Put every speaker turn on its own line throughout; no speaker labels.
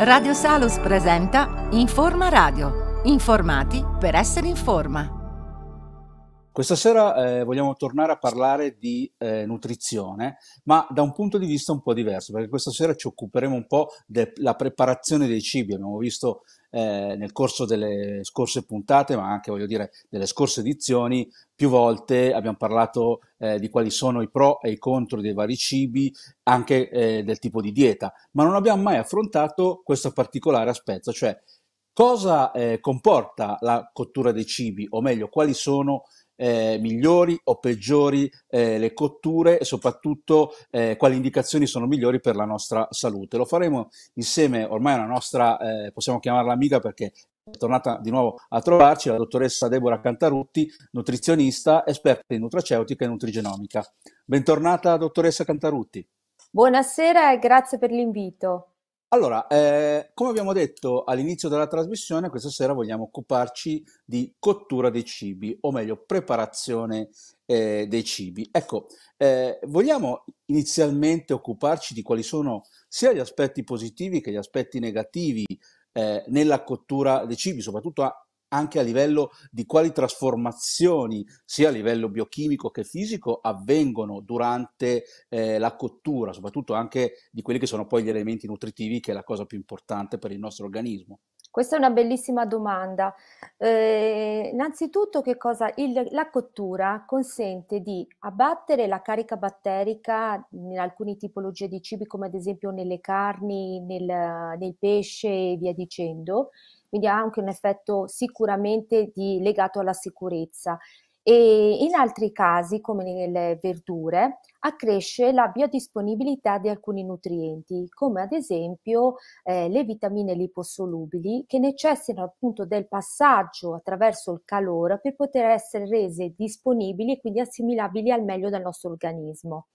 Radio Salus presenta Informa Radio. Informati per essere in forma.
Questa sera eh, vogliamo tornare a parlare di eh, nutrizione, ma da un punto di vista un po' diverso, perché questa sera ci occuperemo un po' della preparazione dei cibi. Abbiamo visto eh, nel corso delle scorse puntate, ma anche voglio dire delle scorse edizioni, più volte abbiamo parlato eh, di quali sono i pro e i contro dei vari cibi, anche eh, del tipo di dieta, ma non abbiamo mai affrontato questo particolare aspetto, cioè cosa eh, comporta la cottura dei cibi, o meglio, quali sono eh, migliori o peggiori eh, le cotture e soprattutto eh, quali indicazioni sono migliori per la nostra salute. Lo faremo insieme, ormai una nostra, eh, possiamo chiamarla amica perché è tornata di nuovo a trovarci la dottoressa Deborah Cantarutti, nutrizionista, esperta in nutraceutica e nutrigenomica. Bentornata dottoressa Cantarutti.
Buonasera e grazie per l'invito.
Allora, eh, come abbiamo detto all'inizio della trasmissione, questa sera vogliamo occuparci di cottura dei cibi, o meglio, preparazione eh, dei cibi. Ecco, eh, vogliamo inizialmente occuparci di quali sono sia gli aspetti positivi che gli aspetti negativi eh, nella cottura dei cibi, soprattutto a, anche a livello di quali trasformazioni, sia a livello biochimico che fisico, avvengono durante eh, la cottura, soprattutto anche di quelli che sono poi gli elementi nutritivi, che è la cosa più importante per il nostro organismo.
Questa è una bellissima domanda. Eh, innanzitutto, che cosa? Il, la cottura consente di abbattere la carica batterica in alcune tipologie di cibi, come ad esempio nelle carni, nel, nel pesce e via dicendo, quindi ha anche un effetto sicuramente di, legato alla sicurezza. E in altri casi, come nelle verdure, accresce la biodisponibilità di alcuni nutrienti, come ad esempio eh, le vitamine liposolubili che necessitano appunto del passaggio attraverso il calore per poter essere rese disponibili e quindi assimilabili al meglio dal nostro organismo.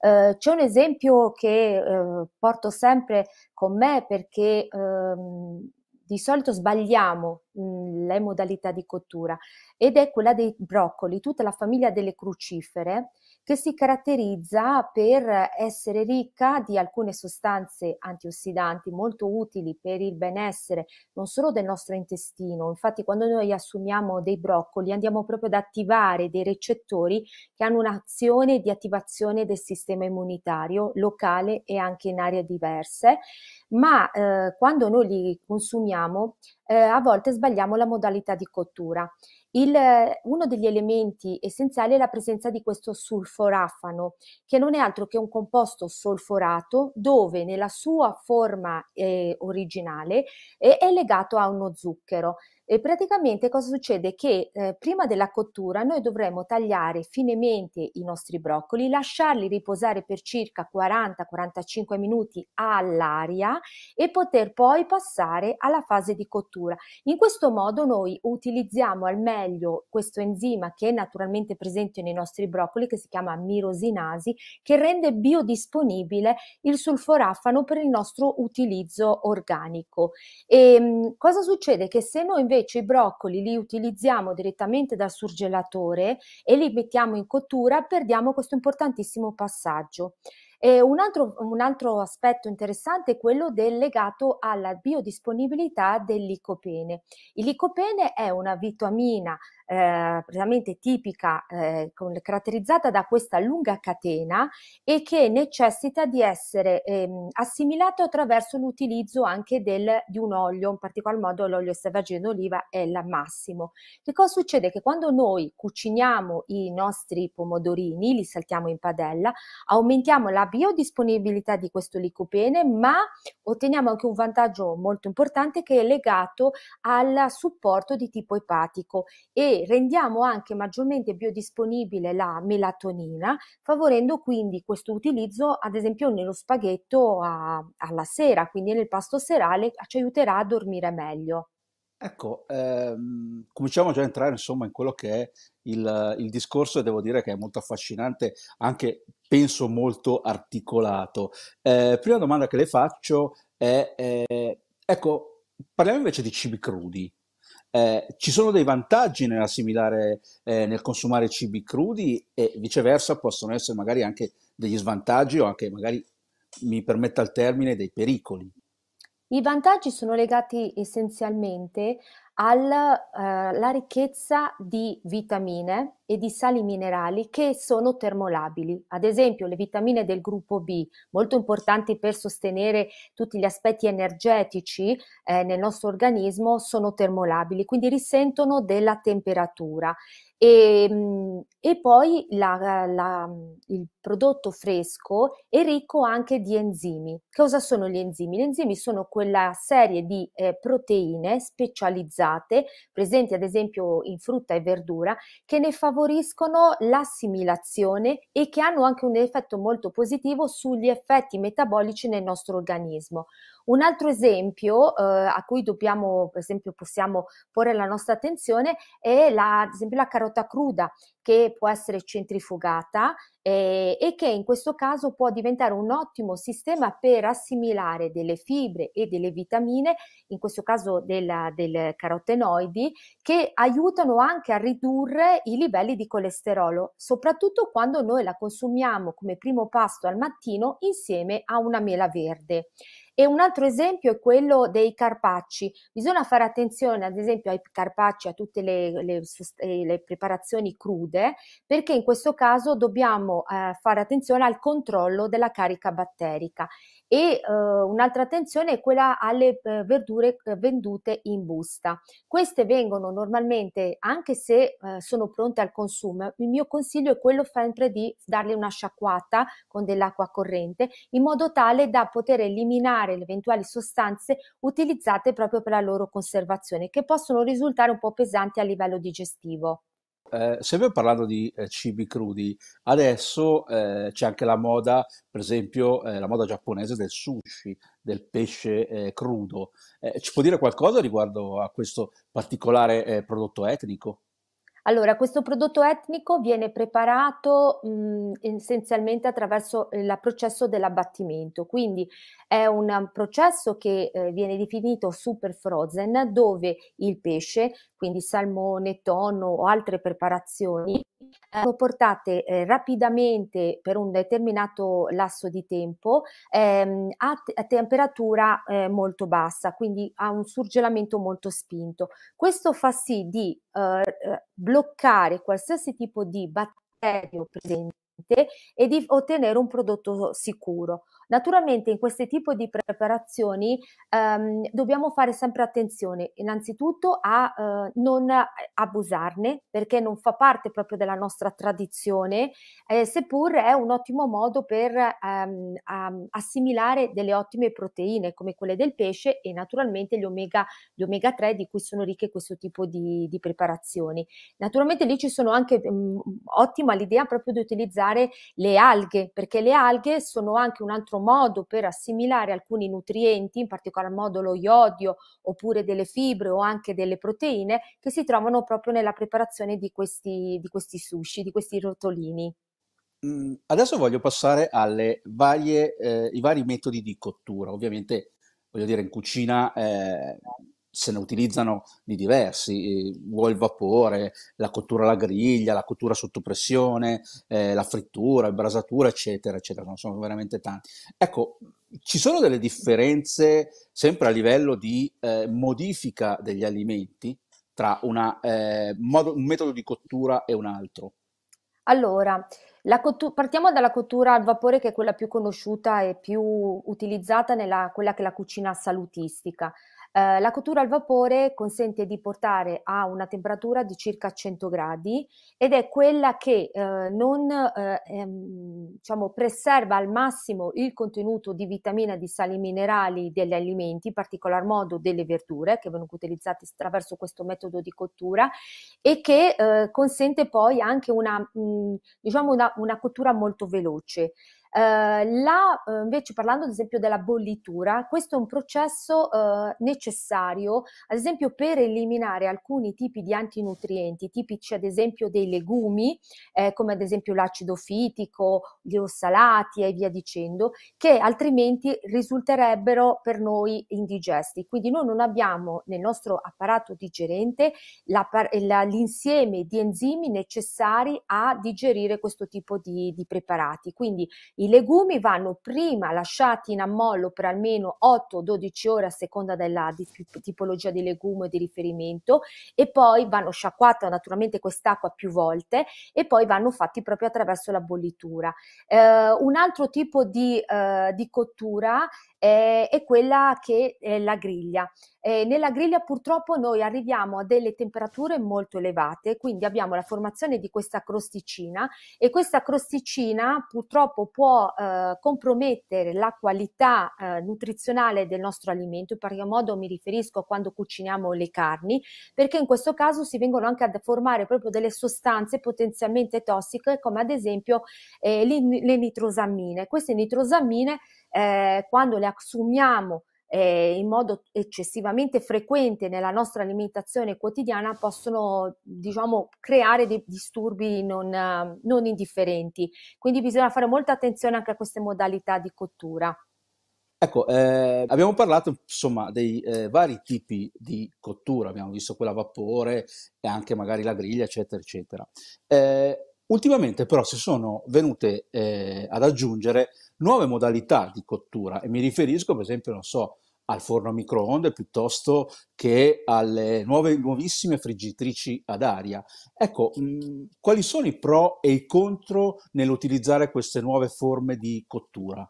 Uh, c'è un esempio che uh, porto sempre con me perché um, di solito sbagliamo mh, mhmm, le modalità di cottura ed è quella dei broccoli, tutta la famiglia delle crucifere che si caratterizza per essere ricca di alcune sostanze antiossidanti molto utili per il benessere non solo del nostro intestino, infatti quando noi assumiamo dei broccoli andiamo proprio ad attivare dei recettori che hanno un'azione di attivazione del sistema immunitario locale e anche in aree diverse, ma eh, quando noi li consumiamo eh, a volte sbagliamo la modalità di cottura. Il, uno degli elementi essenziali è la presenza di questo sulforafano, che non è altro che un composto solforato dove nella sua forma eh, originale eh, è legato a uno zucchero. E praticamente cosa succede? Che eh, prima della cottura noi dovremmo tagliare finemente i nostri broccoli, lasciarli riposare per circa 40-45 minuti all'aria e poter poi passare alla fase di cottura. In questo modo noi utilizziamo al meglio questo enzima che è naturalmente presente nei nostri broccoli, che si chiama mirosinasi, che rende biodisponibile il sulforafano per il nostro utilizzo organico. E, ehm, cosa succede? Che se noi invece invece i broccoli li utilizziamo direttamente dal surgelatore e li mettiamo in cottura, perdiamo questo importantissimo passaggio. Un altro, un altro aspetto interessante è quello del legato alla biodisponibilità del licopene. Il licopene è una vitamina eh, praticamente tipica, eh, con, caratterizzata da questa lunga catena e che necessita di essere ehm, assimilato attraverso l'utilizzo anche del, di un olio, in particolar modo l'olio extravergine d'oliva è la massimo. Che cosa succede? Che quando noi cuciniamo i nostri pomodorini, li saltiamo in padella, aumentiamo la biodisponibilità di questo licopene, ma otteniamo anche un vantaggio molto importante che è legato al supporto di tipo epatico e rendiamo anche maggiormente biodisponibile la melatonina, favorendo quindi questo utilizzo ad esempio nello spaghetto a, alla sera, quindi nel pasto serale ci aiuterà a dormire meglio.
Ecco, ehm, cominciamo già a entrare insomma in quello che è il, il discorso e devo dire che è molto affascinante, anche penso molto articolato. Eh, prima domanda che le faccio è, eh, ecco, parliamo invece di cibi crudi. Eh, ci sono dei vantaggi nell'assimilare, eh, nel consumare cibi crudi e viceversa possono essere magari anche degli svantaggi o anche magari, mi permetta il termine, dei pericoli.
I vantaggi sono legati essenzialmente alla eh, ricchezza di vitamine e di sali minerali che sono termolabili. Ad esempio le vitamine del gruppo B, molto importanti per sostenere tutti gli aspetti energetici eh, nel nostro organismo, sono termolabili, quindi risentono della temperatura. E, ehm, e poi la, la, il prodotto fresco è ricco anche di enzimi. Cosa sono gli enzimi? Gli enzimi sono quella serie di eh, proteine specializzate presenti ad esempio in frutta e verdura che ne favoriscono l'assimilazione e che hanno anche un effetto molto positivo sugli effetti metabolici nel nostro organismo. Un altro esempio eh, a cui dobbiamo, per esempio, possiamo porre la nostra attenzione è la, ad esempio la carota cruda che può essere centrifugata eh, e che in questo caso può diventare un ottimo sistema per assimilare delle fibre e delle vitamine, in questo caso della, del carotenoidi, che aiutano anche a ridurre i livelli di colesterolo, soprattutto quando noi la consumiamo come primo pasto al mattino insieme a una mela verde. E un altro esempio è quello dei carpacci. Bisogna fare attenzione, ad esempio, ai carpacci, a tutte le, le, eh, le preparazioni crude, perché in questo caso dobbiamo eh, fare attenzione al controllo della carica batterica e eh, un'altra attenzione è quella alle eh, verdure eh, vendute in busta. Queste vengono normalmente, anche se sono pronte al consumo, il mio consiglio è quello sempre di darle una sciacquata con dell'acqua corrente in modo tale da poter eliminare le eventuali sostanze utilizzate proprio per la loro conservazione, che possono risultare un po' pesanti a livello digestivo.
Eh, sempre parlando di eh, cibi crudi, adesso eh, c'è anche la moda, per esempio, eh, la moda giapponese del sushi, del pesce eh, crudo. Eh, ci può dire qualcosa riguardo a questo particolare prodotto etnico?
Allora, questo prodotto etnico viene preparato mh, essenzialmente attraverso il processo dell'abbattimento, quindi è un processo che eh, viene definito super frozen dove il pesce, quindi salmone, tonno o altre preparazioni, sono portate eh, rapidamente per un determinato lasso di tempo ehm, a, te- a, temperatura eh, molto bassa, quindi a un surgelamento molto spinto. Questo fa sì di eh, eh bloccare qualsiasi tipo di batterio presente e di ottenere un prodotto sicuro. Naturalmente in questo tipo di preparazioni ehm, dobbiamo fare sempre attenzione innanzitutto a eh, non abusarne perché non fa parte proprio della nostra tradizione, eh, seppur è un ottimo modo per ehm, assimilare delle ottime proteine come quelle del pesce e naturalmente gli omega, gli omega 3 di cui sono ricche questo tipo di, di preparazioni. Naturalmente lì ci sono anche mh, mm, ottima l'idea proprio di utilizzare le alghe perché le alghe sono anche un altro modo per assimilare alcuni nutrienti, in particolar modo lo iodio oppure delle fibre o anche delle proteine che si trovano proprio nella preparazione di questi, di questi sushi, di questi rotolini.
Mm, adesso voglio passare varie, eh, vari metodi di cottura. Ovviamente, voglio dire, in cucina eh, se ne utilizzano di diversi, vuoi il vapore, la cottura alla griglia, la cottura sotto pressione, eh, la frittura, brasatura, eccetera, eccetera, sono veramente tanti. Ecco, ci sono delle differenze sempre a livello di eh, modifica degli alimenti tra una, eh, modo, un metodo di cottura e un altro?
Allora, cottu- partiamo dalla cottura al vapore che è quella più conosciuta e più utilizzata nella quella che è la cucina salutistica. Eh, la cottura al vapore consente di portare a una temperatura di circa 100 gradi ed è quella che eh, non eh, ehm, diciamo, preserva al massimo il contenuto di vitamina di sali minerali degli alimenti, in particolar modo delle verdure che vengono utilizzate attraverso questo metodo di cottura e che eh, consente poi anche una, mh, diciamo una, una cottura molto veloce. Eh, la, eh, invece parlando ad esempio della bollitura, questo è un processo eh, necessario ad esempio per eliminare alcuni tipi di antinutrienti tipici ad esempio dei legumi eh, come ad esempio l'acido fitico, gli ossalati e via dicendo che altrimenti risulterebbero per noi indigesti. Quindi noi non abbiamo nel nostro apparato digerente la, la, l'insieme di enzimi necessari a digerire questo tipo di, di preparati. Quindi I legumi vanno prima lasciati in ammollo per almeno 8-12 ore a seconda della tipologia di legume di riferimento e poi vanno sciacquate naturalmente quest'acqua più volte e poi vanno fatti proprio attraverso la bollitura. Eh, un altro tipo di, eh, di cottura eh, è quella che è la griglia. Eh, nella griglia purtroppo noi arriviamo a delle temperature molto elevate, quindi abbiamo la formazione di questa crosticina e questa crosticina purtroppo può eh, compromettere la qualità eh, nutrizionale del nostro alimento, in particolar modo mi riferisco a quando cuciniamo le carni, perché in questo caso si vengono anche a formare proprio delle sostanze potenzialmente tossiche come ad esempio eh, le, le nitrosammine. Queste nitrosammine eh, quando le assumiamo eh, in modo eccessivamente frequente nella nostra alimentazione quotidiana possono diciamo creare dei disturbi non, non indifferenti. Quindi bisogna fare molta attenzione anche a queste modalità di cottura.
Ecco, eh, abbiamo parlato insomma dei eh, vari tipi di cottura, abbiamo visto quella a vapore e anche magari la griglia, eccetera, eccetera. Eh, Ultimamente però si sono venute eh, ad aggiungere nuove modalità di cottura e mi riferisco per esempio, non so, al forno a microonde piuttosto che alle nuove, nuovissime friggitrici ad aria. Ecco, mh, quali sono i pro e i contro nell'utilizzare queste nuove forme di cottura?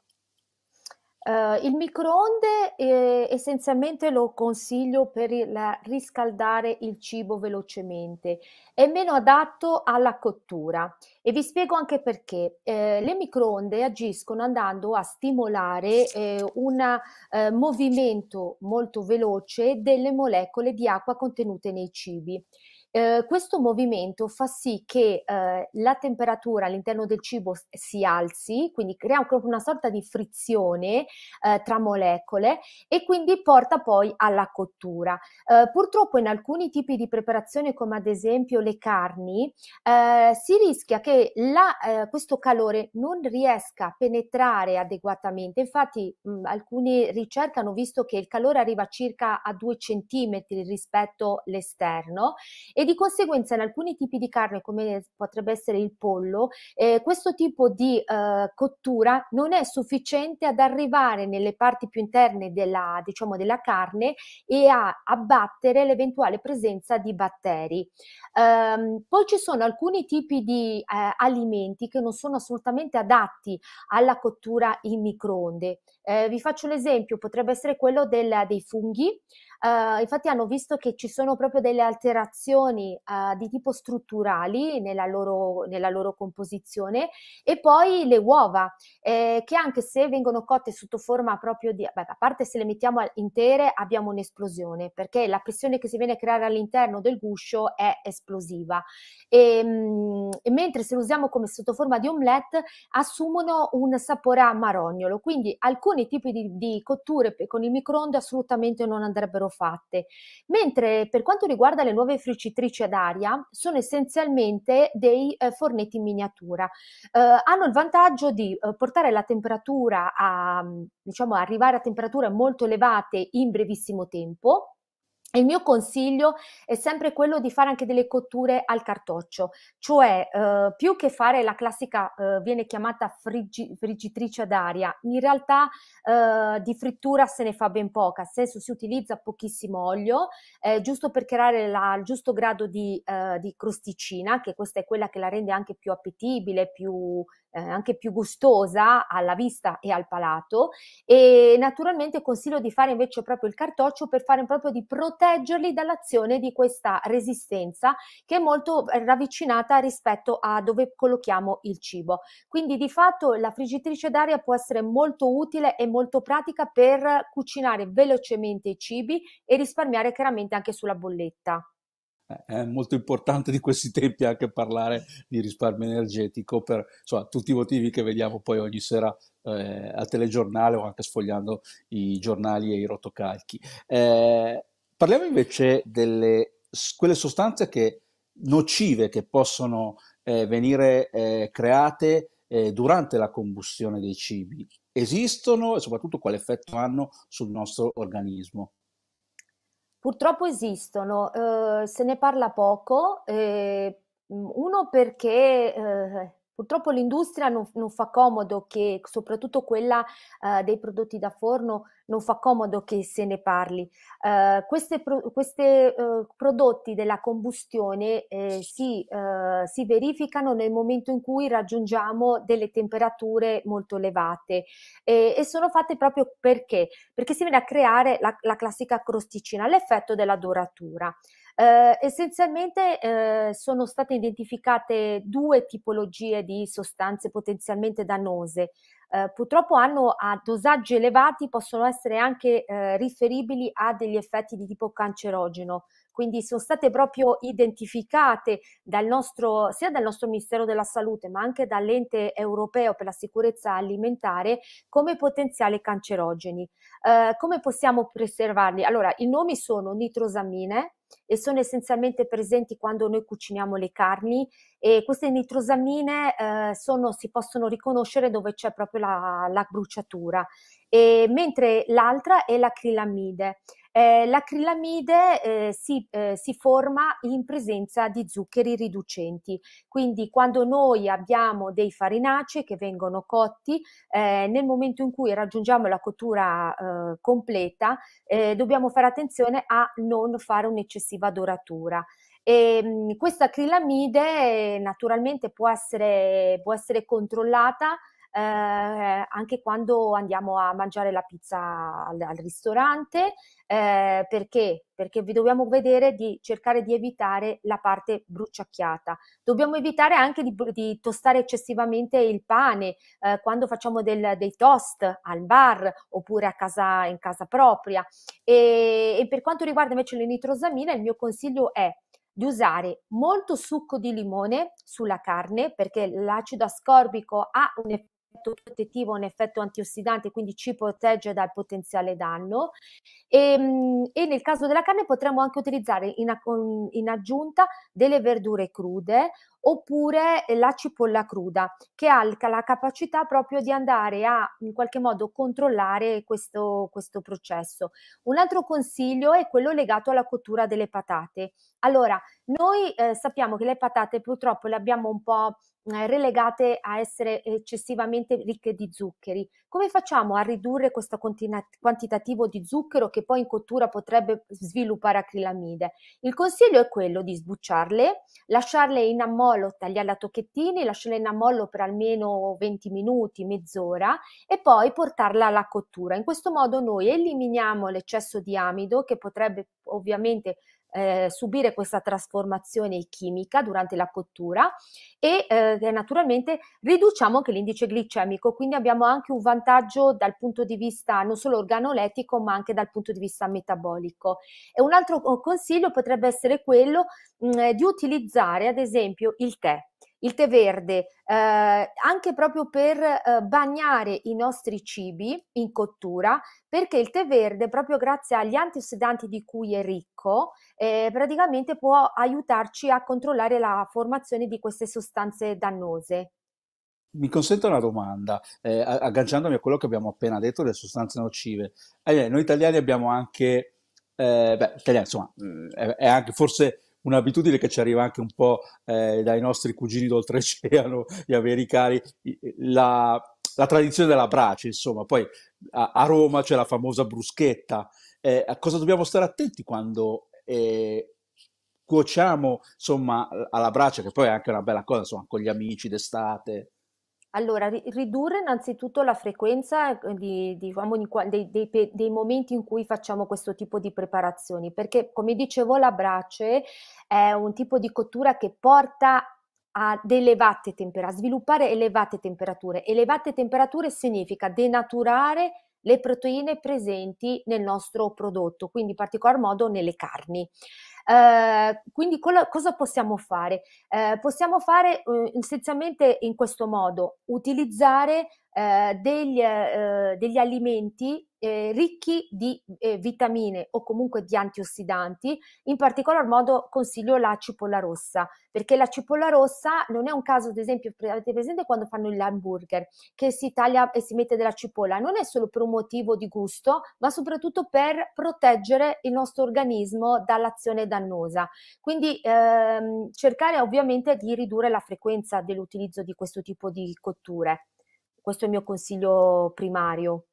Uh, il microonde eh, essenzialmente lo consiglio per il, riscaldare il cibo velocemente, è meno adatto alla cottura e vi spiego anche perché. Eh, le microonde agiscono andando a stimolare eh, un eh, movimento molto veloce delle molecole di acqua contenute nei cibi. Eh, questo movimento fa sì che eh, la temperatura all'interno del cibo si alzi, quindi crea una sorta di frizione eh, tra molecole e quindi porta poi alla cottura. Eh, purtroppo in alcuni tipi di preparazione, come ad esempio le carni, eh, si rischia che la, questo calore non riesca a penetrare adeguatamente. Infatti, mh, alcune ricerche hanno visto che il calore arriva circa a 2 cm rispetto all'esterno e di conseguenza in alcuni tipi di carne come potrebbe essere il pollo eh, questo tipo di eh, cottura non è sufficiente ad arrivare nelle parti più interne della, diciamo, della carne e a abbattere l'eventuale presenza di batteri. Um, poi ci sono alcuni tipi di eh, alimenti che non sono assolutamente adatti alla cottura in microonde. Eh, vi faccio l'esempio, potrebbe essere quello del, dei funghi. Uh, infatti hanno visto che ci sono proprio delle alterazioni uh, di tipo strutturali nella loro, nella loro, composizione. E poi le uova eh, che anche se vengono cotte sotto forma proprio di, beh, a parte se le mettiamo intere abbiamo un'esplosione perché la pressione che si viene a creare all'interno del guscio è esplosiva. E, mh, mm, e mentre se le usiamo come sotto forma di omelette assumono un sapore a quindi alcuni tipi di, di cotture con il microonde assolutamente non andrebbero fatte. Mentre per quanto riguarda le nuove friggitrici ad aria, sono essenzialmente dei eh, fornetti in miniatura. Eh, hanno il vantaggio di eh, portare la temperatura a, diciamo, arrivare a temperature molto elevate in brevissimo tempo il mio consiglio è sempre quello di fare anche delle cotture al cartoccio, cioè eh, più che fare la classica, eh, viene chiamata friggi, friggitrice ad in realtà eh, di frittura se ne fa ben poca, nel senso si utilizza pochissimo olio, giusto per creare la, il giusto grado di, eh, di crosticina, che questa è quella che la rende anche più appetibile, più eh, anche più gustosa alla vista e al palato e naturalmente consiglio di fare invece proprio il cartoccio per fare proprio di proteggerli dall'azione di questa resistenza che è molto ravvicinata rispetto a dove collochiamo il cibo. Quindi di fatto la friggitrice d'aria può essere molto utile e molto pratica per cucinare velocemente i cibi e risparmiare chiaramente anche sulla bolletta.
È molto importante di questi tempi anche parlare di risparmio energetico per insomma, tutti i motivi che vediamo poi ogni sera eh, al telegiornale o anche sfogliando i giornali e i rotocalchi. Eh, parliamo invece delle quelle sostanze che, nocive che possono eh, venire eh, create eh, durante la combustione dei cibi. Esistono e soprattutto quale effetto hanno sul nostro organismo?
Purtroppo esistono, eh, se ne parla poco, eh, uno perché eh, Purtroppo l'industria non, non, fa comodo che, soprattutto quella uh, dei prodotti da forno, non fa comodo che se ne parli. Uh, questi pro, uh, prodotti della combustione eh, si, si, verificano nel momento in cui raggiungiamo delle temperature molto elevate e, e sono fatte proprio perché? Perché si viene a creare la, la classica crosticina, l'effetto della doratura. Eh, essenzialmente eh, sono state identificate due tipologie di sostanze potenzialmente dannose. Eh, purtroppo hanno a dosaggi elevati, possono essere anche eh, riferibili a degli effetti di tipo cancerogeno. Quindi sono state proprio identificate dal nostro, sia dal nostro Ministero della Salute, ma anche dall'ente europeo per la sicurezza alimentare come potenziali cancerogeni. Eh, come possiamo preservarli? Allora, i nomi sono nitrosamine, e sono essenzialmente presenti quando noi cuciniamo le carni e queste nitrosamine eh, sono, si possono riconoscere dove c'è proprio la, la bruciatura, e, mentre l'altra è l'acrilamide. Eh, l'acrilamide eh, si, eh, si, forma in presenza di zuccheri riducenti, quindi quando noi abbiamo dei farinacei che vengono cotti, eh, nel momento in cui raggiungiamo la cottura eh, completa, eh, dobbiamo fare attenzione a non fare un'eccessiva doratura. Ehm, questa acrilamide naturalmente può essere, può essere controllata eh, anche quando andiamo a mangiare la pizza al, al ristorante, eh, perché? Perché vi dobbiamo vedere di cercare di evitare la parte bruciacchiata. Dobbiamo evitare anche di, di tostare eccessivamente il pane eh, quando facciamo del, dei toast al bar oppure a casa, in casa propria. E, e per quanto riguarda invece le nitrosamine, il mio consiglio è di usare molto succo di limone sulla carne perché l'acido ascorbico ha un effetto protettivo, un effetto antiossidante, quindi ci protegge dal potenziale danno. E, ehm, e nel caso della carne potremmo anche utilizzare in, in aggiunta delle verdure crude oppure la cipolla cruda che ha la capacità proprio di andare a in qualche modo controllare questo, questo processo. Un altro consiglio è quello legato alla cottura delle patate. Allora, noi eh, sappiamo che le patate purtroppo le abbiamo un po' relegate a essere eccessivamente ricche di zuccheri. Come facciamo a ridurre questo quantitativo di zucchero che poi in cottura potrebbe sviluppare acrilamide? Il consiglio è quello di sbucciarle, lasciarle in ammollo, tagliarle a tocchettini, lasciarle in ammollo per almeno 20 minuti, mezz'ora e poi portarla alla cottura. In questo modo noi eliminiamo l'eccesso di amido che potrebbe ovviamente eh, subire questa trasformazione chimica durante la cottura e eh, naturalmente riduciamo anche l'indice glicemico, quindi abbiamo anche un vantaggio dal punto di vista non solo organoletico ma anche dal punto di vista metabolico. E un altro oh, consiglio potrebbe essere quello mh, mm, di utilizzare ad esempio il tè il tè verde, eh, anche proprio per eh, bagnare i nostri cibi in cottura, perché il tè verde, proprio grazie agli antiossidanti di cui è ricco, eh, praticamente può aiutarci a controllare la formazione di queste sostanze dannose.
Mi consente una domanda, eh, agganciandomi a quello che abbiamo appena detto delle sostanze nocive. Eh, noi italiani abbiamo anche, eh, beh, italiani, insomma, mm, è, è anche forse un'abitudine che ci arriva anche un po' eh, dai nostri cugini d'oltreoceano, gli americani, la, la tradizione della brace, insomma, poi a, a, Roma c'è la famosa bruschetta. Eh, a cosa dobbiamo stare attenti quando eh, cuociamo, insomma, alla brace, che poi è anche una bella cosa, insomma, con gli amici d'estate?
Allora, ridurre innanzitutto la frequenza eh, di, diciamo, dei, dei, dei, momenti in cui facciamo questo tipo di preparazioni, perché come dicevo la brace è un tipo di cottura che porta a elevate temperature, a sviluppare elevate temperature. Elevate temperature significa denaturare le proteine presenti nel nostro prodotto, quindi in particolar modo nelle carni. Eh, quindi quello, cosa possiamo fare? Eh, possiamo fare eh, essenzialmente in questo modo, utilizzare eh, degli, eh, degli, alimenti eh, ricchi di eh, vitamine o comunque di antiossidanti, in particolar modo consiglio la cipolla rossa, perché la cipolla rossa non è un caso, ad esempio, avete presente quando fanno l'hamburger, che si taglia e si mette della cipolla, non è solo per un motivo di gusto, ma soprattutto per proteggere il nostro organismo dall'azione dannosa. Quindi ehm, cercare ovviamente di ridurre la frequenza dell'utilizzo di questo tipo di cotture. Questo è il mio consiglio primario.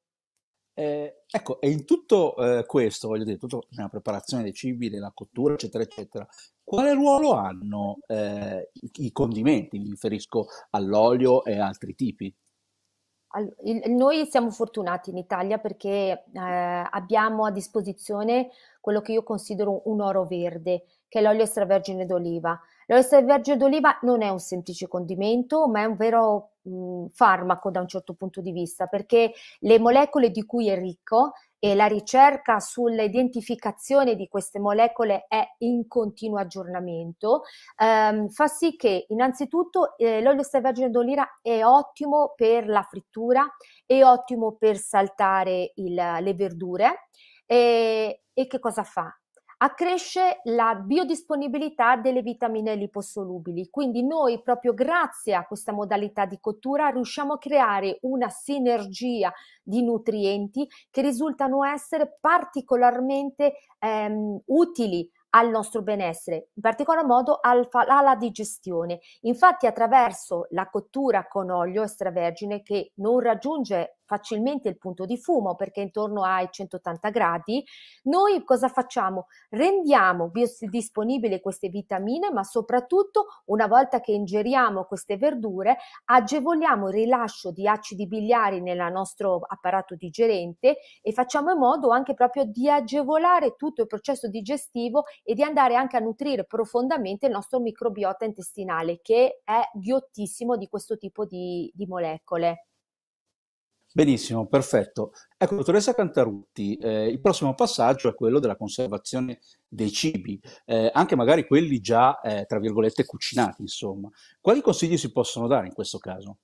Eh, ecco, e in tutto eh, questo, voglio dire, tutto nella preparazione dei cibi, nella cottura, eccetera, eccetera, quale ruolo hanno eh, i, i condimenti? Mi riferisco all'olio e altri tipi.
Noi siamo fortunati in Italia perché eh, abbiamo a disposizione quello che io considero un oro verde, che è l'olio extravergine d'oliva. L'olio extravergine d'oliva non è un semplice condimento, ma è un vero mh, farmaco da un certo punto di vista, perché le molecole di cui è ricco e la ricerca sull'identificazione di queste molecole è in continuo aggiornamento, ehm, fa sì che innanzitutto eh, l'olio extravergine d'oliva è ottimo per la frittura, è ottimo per saltare il, le verdure e, e che cosa fa? Accresce la biodisponibilità delle vitamine liposolubili. Quindi noi proprio grazie a questa modalità di cottura riusciamo a creare una sinergia di nutrienti che risultano essere particolarmente ehm, utili al nostro benessere, in particolar modo al, alla digestione. Infatti attraverso la cottura con olio extravergine che non raggiunge facilmente il punto di fumo perché è intorno ai 180 gradi, noi cosa facciamo? Rendiamo biodisponibili queste vitamine, ma soprattutto una volta che ingeriamo queste verdure, agevoliamo il rilascio di acidi biliari nel nostro apparato digerente e facciamo in modo anche proprio di agevolare tutto il processo digestivo e di andare anche a nutrire profondamente il nostro microbiota intestinale che è ghiottissimo di questo tipo di, di molecole.
Benissimo, perfetto. Ecco, dottoressa Cantarutti, eh, il prossimo passaggio è quello della conservazione dei cibi, eh, anche magari quelli già, eh, tra virgolette, cucinati, insomma. Quali consigli si possono dare in questo caso?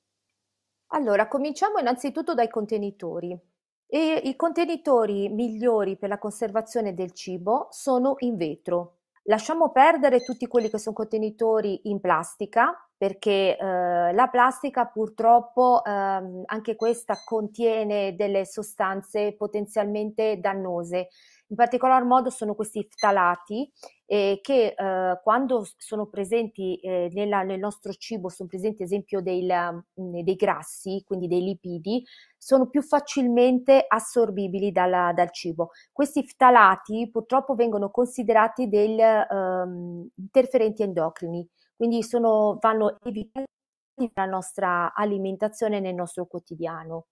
Allora, cominciamo innanzitutto dai contenitori. E I contenitori migliori per la conservazione del cibo sono in vetro. Lasciamo perdere tutti quelli che sono contenitori in plastica, perché eh, la plastica purtroppo ehm, anche questa contiene delle sostanze potenzialmente dannose. In particolar modo sono questi ftalati eh, che eh, quando sono presenti eh, nella, nel nostro cibo, sono presenti ad esempio dei, dei, grassi, quindi dei lipidi, sono più facilmente assorbibili dalla, dal cibo. Questi ftalati purtroppo vengono considerati degli um, interferenti endocrini quindi sono, vanno evitati nella nostra alimentazione nel nostro quotidiano.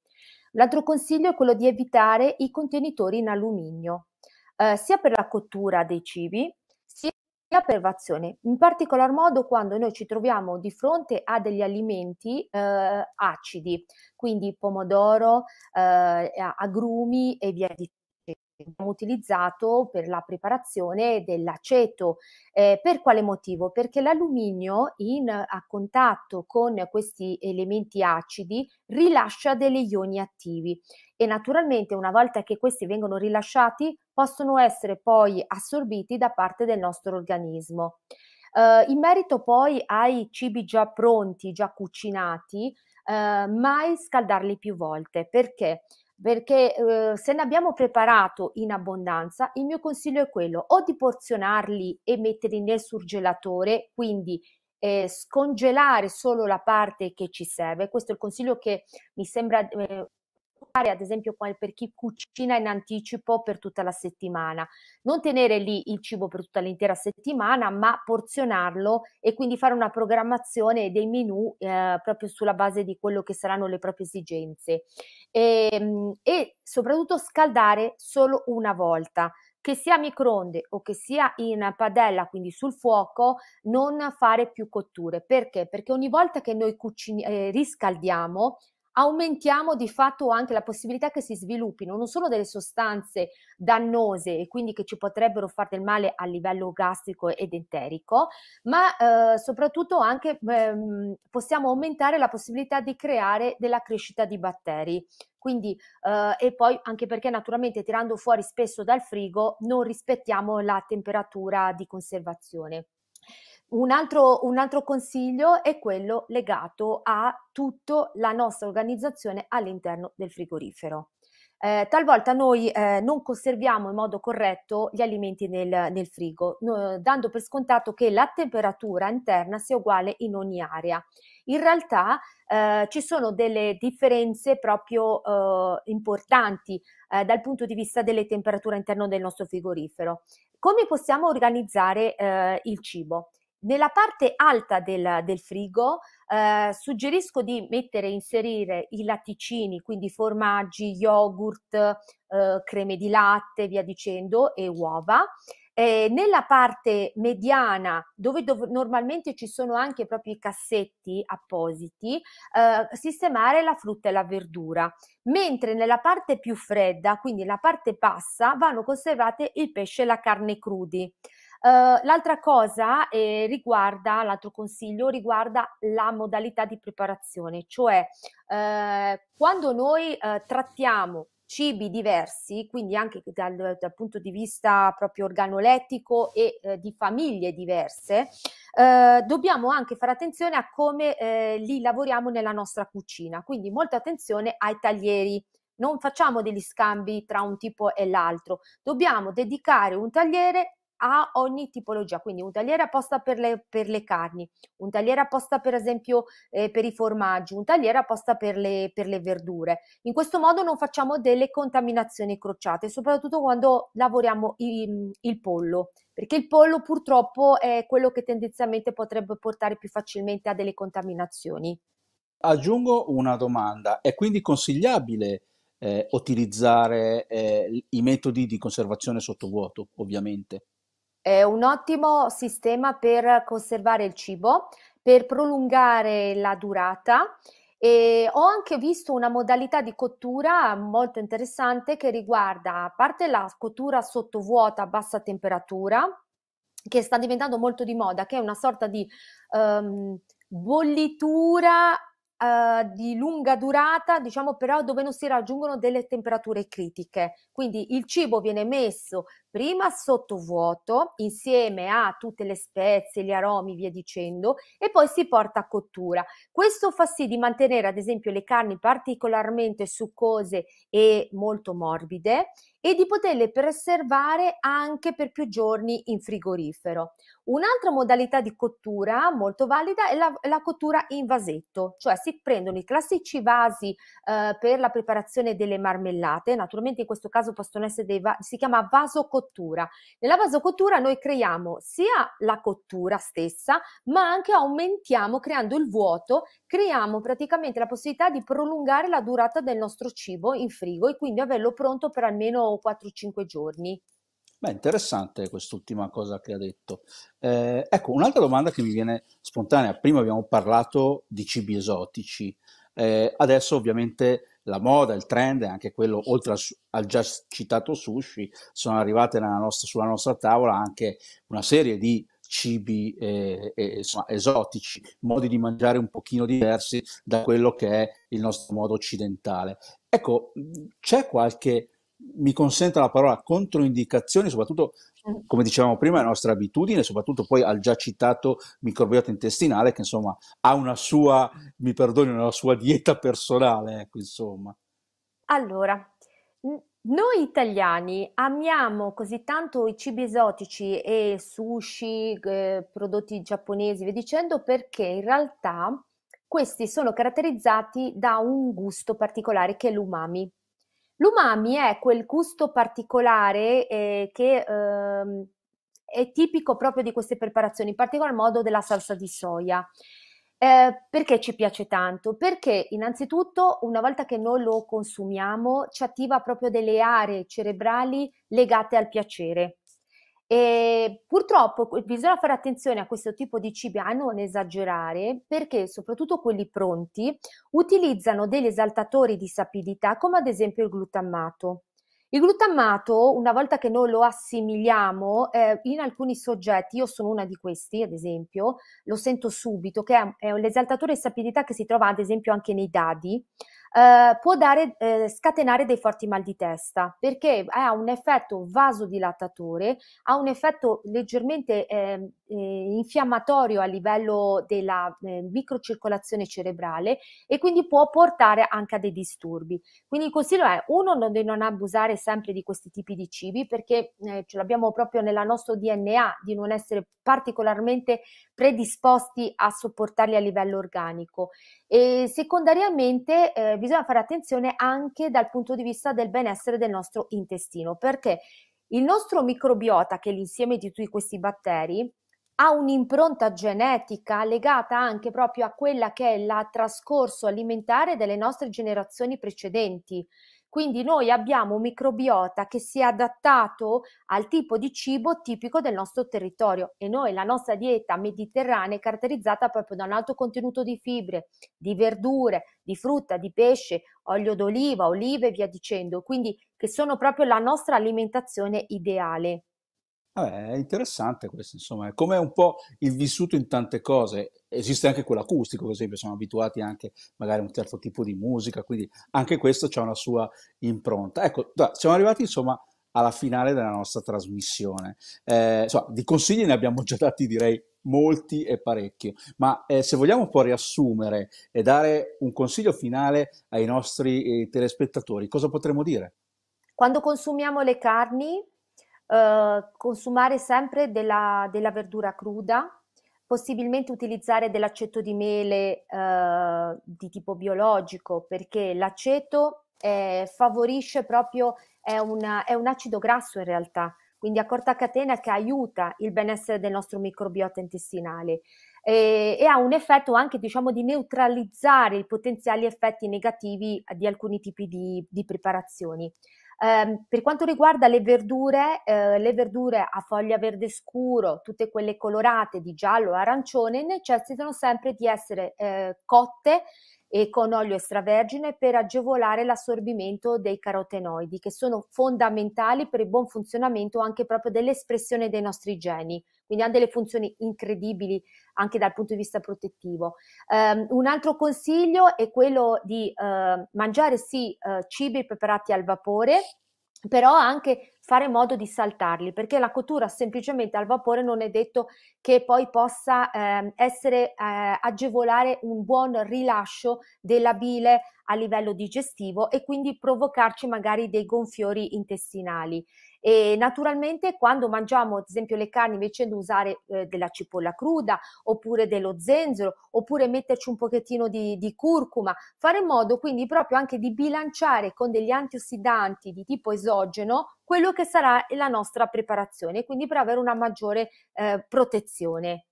L'altro consiglio è quello di evitare i contenitori in alluminio, eh, sia per la cottura dei cibi, sia per l'azione. In particolar modo quando noi ci troviamo di fronte a degli alimenti eh, acidi, quindi pomodoro, eh, agrumi e via di abbiamo utilizzato per la preparazione dell'aceto. Eh, per quale motivo? Perché l'alluminio in, a contatto con questi elementi acidi rilascia degli ioni attivi e naturalmente una volta che questi vengono rilasciati possono essere poi assorbiti da parte del nostro organismo. Uh, in merito poi ai cibi già pronti, già cucinati, uh, mai scaldarli più volte perché perché eh, se ne abbiamo preparato in abbondanza, il mio consiglio è quello o di porzionarli e metterli nel surgelatore, quindi eh, scongelare solo la parte che ci serve. Questo è il consiglio che mi sembra eh, ad esempio per chi cucina in anticipo per tutta la settimana. Non tenere lì il cibo per tutta l'intera settimana, ma porzionarlo e quindi fare una programmazione dei menù eh, proprio sulla base di quello che saranno le proprie esigenze. E, ehm, e soprattutto scaldare solo una volta che sia a microonde o che sia in padella, quindi sul fuoco, non fare più cotture. Perché? Perché ogni volta che noi cucini- eh, riscaldiamo, aumentiamo di fatto anche la possibilità che si sviluppino non solo delle sostanze dannose e quindi che ci potrebbero fare del male a livello gastrico ed enterico, ma eh, soprattutto anche ehm, possiamo aumentare la possibilità di creare della crescita di batteri. Quindi, eh, e poi anche perché naturalmente tirando fuori spesso dal frigo non rispettiamo la temperatura di conservazione. Un altro, un altro, consiglio è quello legato a tutta la nostra organizzazione all'interno del frigorifero. Eh, talvolta noi eh, non conserviamo in modo corretto gli alimenti nel, nel frigo, no, dando per scontato che la temperatura interna sia uguale in ogni area. In realtà eh, ci sono delle differenze proprio eh, importanti eh, dal punto di vista delle temperature all'interno del nostro frigorifero. Come possiamo organizzare eh, il cibo? Nella parte alta del, del frigo eh, suggerisco di mettere e inserire i latticini, quindi formaggi, yogurt, eh, creme di latte, via dicendo, e uova. Eh, nella parte mediana, dove, dove, normalmente ci sono anche proprio i cassetti appositi, eh, sistemare la frutta e la verdura, mentre nella parte più fredda, quindi la parte bassa, vanno conservate il pesce e la carne crudi. Uh, l'altra cosa eh, riguarda, l'altro consiglio riguarda la modalità di preparazione, cioè eh, quando noi eh, trattiamo cibi diversi, quindi anche dal, dal, punto di vista proprio organolettico e eh, di famiglie diverse, eh, dobbiamo anche fare attenzione a come eh, li lavoriamo nella nostra cucina, quindi molta attenzione ai taglieri. Non facciamo degli scambi tra un tipo e l'altro, dobbiamo dedicare un tagliere a ogni tipologia, quindi un tagliere apposta per le, per le carni, un tagliere apposta per esempio eh, per i formaggi, un tagliere apposta per le, per le verdure. In questo modo non facciamo delle contaminazioni crociate, soprattutto quando lavoriamo il, il pollo, perché il pollo purtroppo è quello che tendenzialmente potrebbe portare più facilmente a delle contaminazioni.
Aggiungo una domanda, è quindi consigliabile eh, utilizzare eh, i metodi di conservazione sottovuoto, ovviamente?
È un ottimo sistema per conservare il cibo, per prolungare la durata e ho anche visto una modalità di cottura molto interessante che riguarda, a parte la cottura sottovuota a bassa temperatura, che sta diventando molto di moda, che è una sorta di um, bollitura uh, di lunga durata, diciamo però dove non si raggiungono delle temperature critiche. Quindi il cibo viene messo prima sottovuoto insieme a tutte le spezie, gli aromi, via dicendo, e poi si porta a cottura. Questo fa sì di mantenere ad esempio le carni particolarmente succose e molto morbide e di poterle preservare anche per più giorni in frigorifero. Un'altra modalità di cottura molto valida è la, la cottura in vasetto, cioè si prendono i classici vasi eh, per la preparazione delle marmellate, naturalmente in questo caso possono essere dei vasi, si chiama vaso cottura. Nella vasocottura noi creiamo sia la cottura stessa, ma anche aumentiamo creando il vuoto, creiamo praticamente la possibilità di prolungare la durata del nostro cibo in frigo e quindi averlo pronto per almeno 4-5 giorni.
Beh, interessante quest'ultima cosa che ha detto. Eh, ecco, un'altra domanda che mi viene spontanea. Prima abbiamo parlato di cibi esotici, eh, adesso ovviamente la moda, il trend anche quello, oltre al, al già citato sushi, sono arrivate nostra, sulla nostra tavola anche una serie di cibi eh, eh, insomma, esotici, modi di mangiare un pochino diversi da quello che è il nostro modo occidentale. Ecco, c'è qualche, mi consente la parola, controindicazioni, soprattutto come dicevamo prima, è nostra abitudine, soprattutto poi al già citato microbiota intestinale, che insomma ha una sua, mi perdoni, una sua dieta personale, ecco, insomma.
Allora, noi italiani amiamo così tanto i cibi esotici e sushi, eh, prodotti giapponesi, vi dicendo, perché in realtà questi sono caratterizzati da un gusto particolare che è l'umami. L'umami è quel gusto particolare eh, che ehm, è tipico proprio di queste preparazioni, in particolar modo della salsa di soia. Eh, perché ci piace tanto? Perché innanzitutto una volta che noi lo consumiamo ci attiva proprio delle aree cerebrali legate al piacere E purtroppo bisogna fare attenzione a questo tipo di cibi, a non esagerare, perché soprattutto quelli pronti utilizzano degli esaltatori di sapidità, come ad esempio il glutammato. Il glutammato, una volta che noi lo assimiliamo, eh, in alcuni soggetti, io sono una di questi, ad esempio, lo sento subito, che è, è l'esaltatore di sapidità che si trova ad esempio anche nei dadi, eh, può dare, eh, scatenare dei forti mal di testa perché ha un effetto vasodilatatore, ha un effetto leggermente eh, infiammatorio a livello della eh, microcircolazione cerebrale e quindi può portare anche a dei disturbi. Quindi il consiglio è uno non di non abusare sempre di questi tipi di cibi perché eh, ce l'abbiamo proprio nella nostro DNA di non essere particolarmente predisposti a sopportarli a livello organico e secondariamente eh, bisogna fare attenzione anche dal punto di vista del benessere del nostro intestino, perché il nostro microbiota, che è l'insieme di tutti questi batteri, ha un'impronta genetica legata anche proprio a quella che è il trascorso alimentare delle nostre generazioni precedenti. Quindi noi abbiamo un microbiota che si è adattato al tipo di cibo tipico del nostro territorio e noi la nostra dieta mediterranea è caratterizzata proprio da un alto contenuto di fibre, di verdure, di frutta, di pesce, olio d'oliva, olive e via dicendo, quindi che sono proprio la nostra alimentazione ideale.
Vabbè, è interessante questo, insomma, è come un po' il vissuto in tante cose. Esiste anche quello acustico, per esempio, siamo abituati anche magari a un certo tipo di musica, quindi anche questo ha una sua impronta. Ecco, siamo arrivati insomma alla finale della nostra trasmissione. Eh, insomma, di consigli ne abbiamo già dati, direi, molti e parecchio, ma eh, se vogliamo poi riassumere e dare un consiglio finale ai nostri eh, telespettatori, cosa potremmo dire?
Quando consumiamo le carni, eh, consumare sempre della, della, verdura cruda, possibilmente utilizzare dell'aceto di mele eh, di tipo biologico perché l'aceto eh, favorisce proprio, è, una, è un acido grasso in realtà, quindi a corta catena che aiuta il benessere del nostro microbiota intestinale e, e, ha un effetto anche diciamo di neutralizzare i potenziali effetti negativi di alcuni tipi di, di preparazioni. Eh, per quanto riguarda le verdure, eh, le verdure a foglia verde scuro, tutte quelle colorate di giallo o arancione, necessitano sempre di essere eh, cotte e con olio extravergine per agevolare l'assorbimento dei carotenoidi che sono fondamentali per il buon funzionamento anche proprio dell'espressione dei nostri geni quindi ha delle funzioni incredibili anche dal punto di vista protettivo. Um, un altro consiglio è quello di uh, mangiare sì uh, cibi preparati al vapore, però anche fare modo di saltarli, perché la cottura semplicemente al vapore non è detto che poi possa eh, essere eh, agevolare un buon rilascio della bile a livello digestivo e quindi provocarci magari dei gonfiori intestinali. E naturalmente quando mangiamo ad esempio le carni invece di usare eh, della cipolla cruda oppure dello zenzero oppure metterci un pochettino di, di curcuma, fare in modo quindi proprio anche di bilanciare con degli antiossidanti di tipo esogeno quello che sarà la nostra preparazione, quindi per avere una maggiore eh, protezione.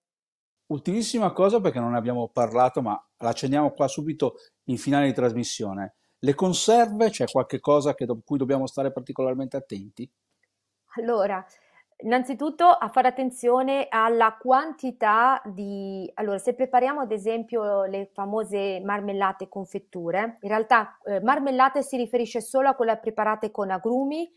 Ultimissima cosa perché non ne abbiamo parlato, ma la accendiamo qua subito in finale di trasmissione. Le conserve, c'è qualche cosa do- cui dobbiamo stare particolarmente attenti?
Allora, innanzitutto a fare attenzione alla quantità di... Allora, se prepariamo ad esempio le famose marmellate e confetture, in realtà eh, marmellate si riferisce solo a quelle preparate con agrumi,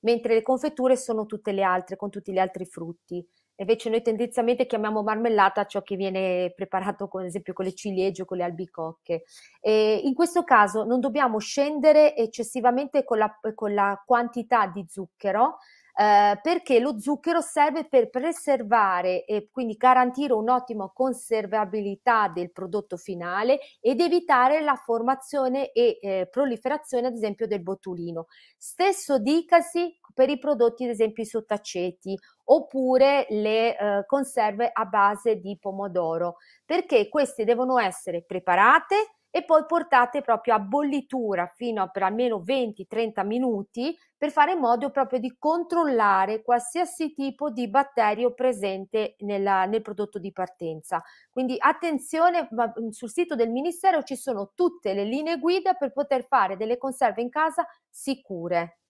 mentre le confetture sono tutte le altre, con tutti gli altri frutti. Invece noi tendenzialmente chiamiamo marmellata ciò che viene preparato con, ad esempio con le ciliegie o con le albicocche. E in questo caso non dobbiamo scendere eccessivamente con la, con la quantità di zucchero, eh, perché lo zucchero serve per preservare e quindi garantire un'ottima conservabilità del prodotto finale ed evitare la formazione e eh, proliferazione ad esempio del botulino. Stesso dicasi per i prodotti ad esempio i sottaceti oppure le eh, conserve a base di pomodoro perché queste devono essere preparate e poi portate proprio a bollitura fino a per almeno 20-30 minuti per fare in modo proprio di controllare qualsiasi tipo di batterio presente nella, nel prodotto di partenza. Quindi attenzione, sul sito del Ministero ci sono tutte le linee guida per poter fare delle conserve in casa sicure.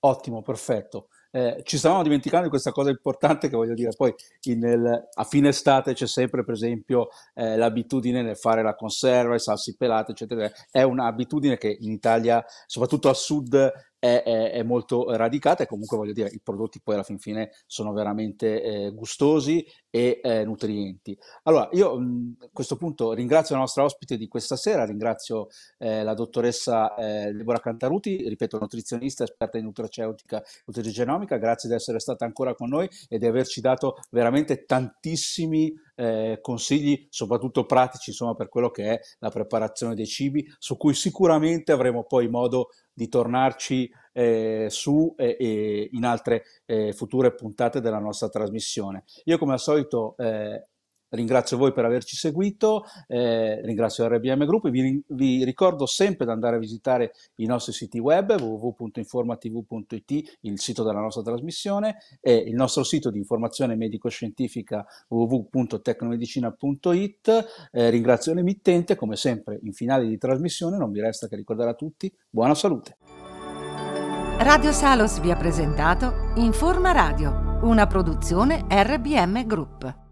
Ottimo, perfetto. Eh, ci stavamo dimenticando di questa cosa importante che voglio dire, poi in, a fine estate c'è sempre per esempio eh, l'abitudine nel fare la conserva, i salsi pelati, eccetera, è un'abitudine che in Italia, soprattutto al sud, è, è, è, molto radicata e comunque voglio dire i prodotti poi alla fin fine sono veramente eh, gustosi e eh, nutrienti. Allora io mh, a questo punto ringrazio la nostra ospite di questa sera, ringrazio eh, la dottoressa eh, Deborah Cantaruti, ripeto nutrizionista esperta in nutraceutica e nutrigenomica, grazie di essere stata ancora con noi e di averci dato veramente tantissimi eh, consigli, soprattutto pratici, insomma, per quello che è la preparazione dei cibi, su cui sicuramente avremo poi modo di tornarci eh, su eh, in altre eh, future puntate della nostra trasmissione. Io come al solito eh, Ringrazio voi per averci seguito, eh, ringrazio RBM Group, vi, vi, ricordo sempre di andare a visitare i nostri siti web www.informatv.it, il sito della nostra trasmissione, e il nostro sito di informazione medico-scientifica www.tecnomedicina.it. Eh, ringrazio l'emittente, come sempre in finale di trasmissione non mi resta che ricordare a tutti buona salute.
Radio Salos vi ha presentato Informa Radio, una produzione RBM Group.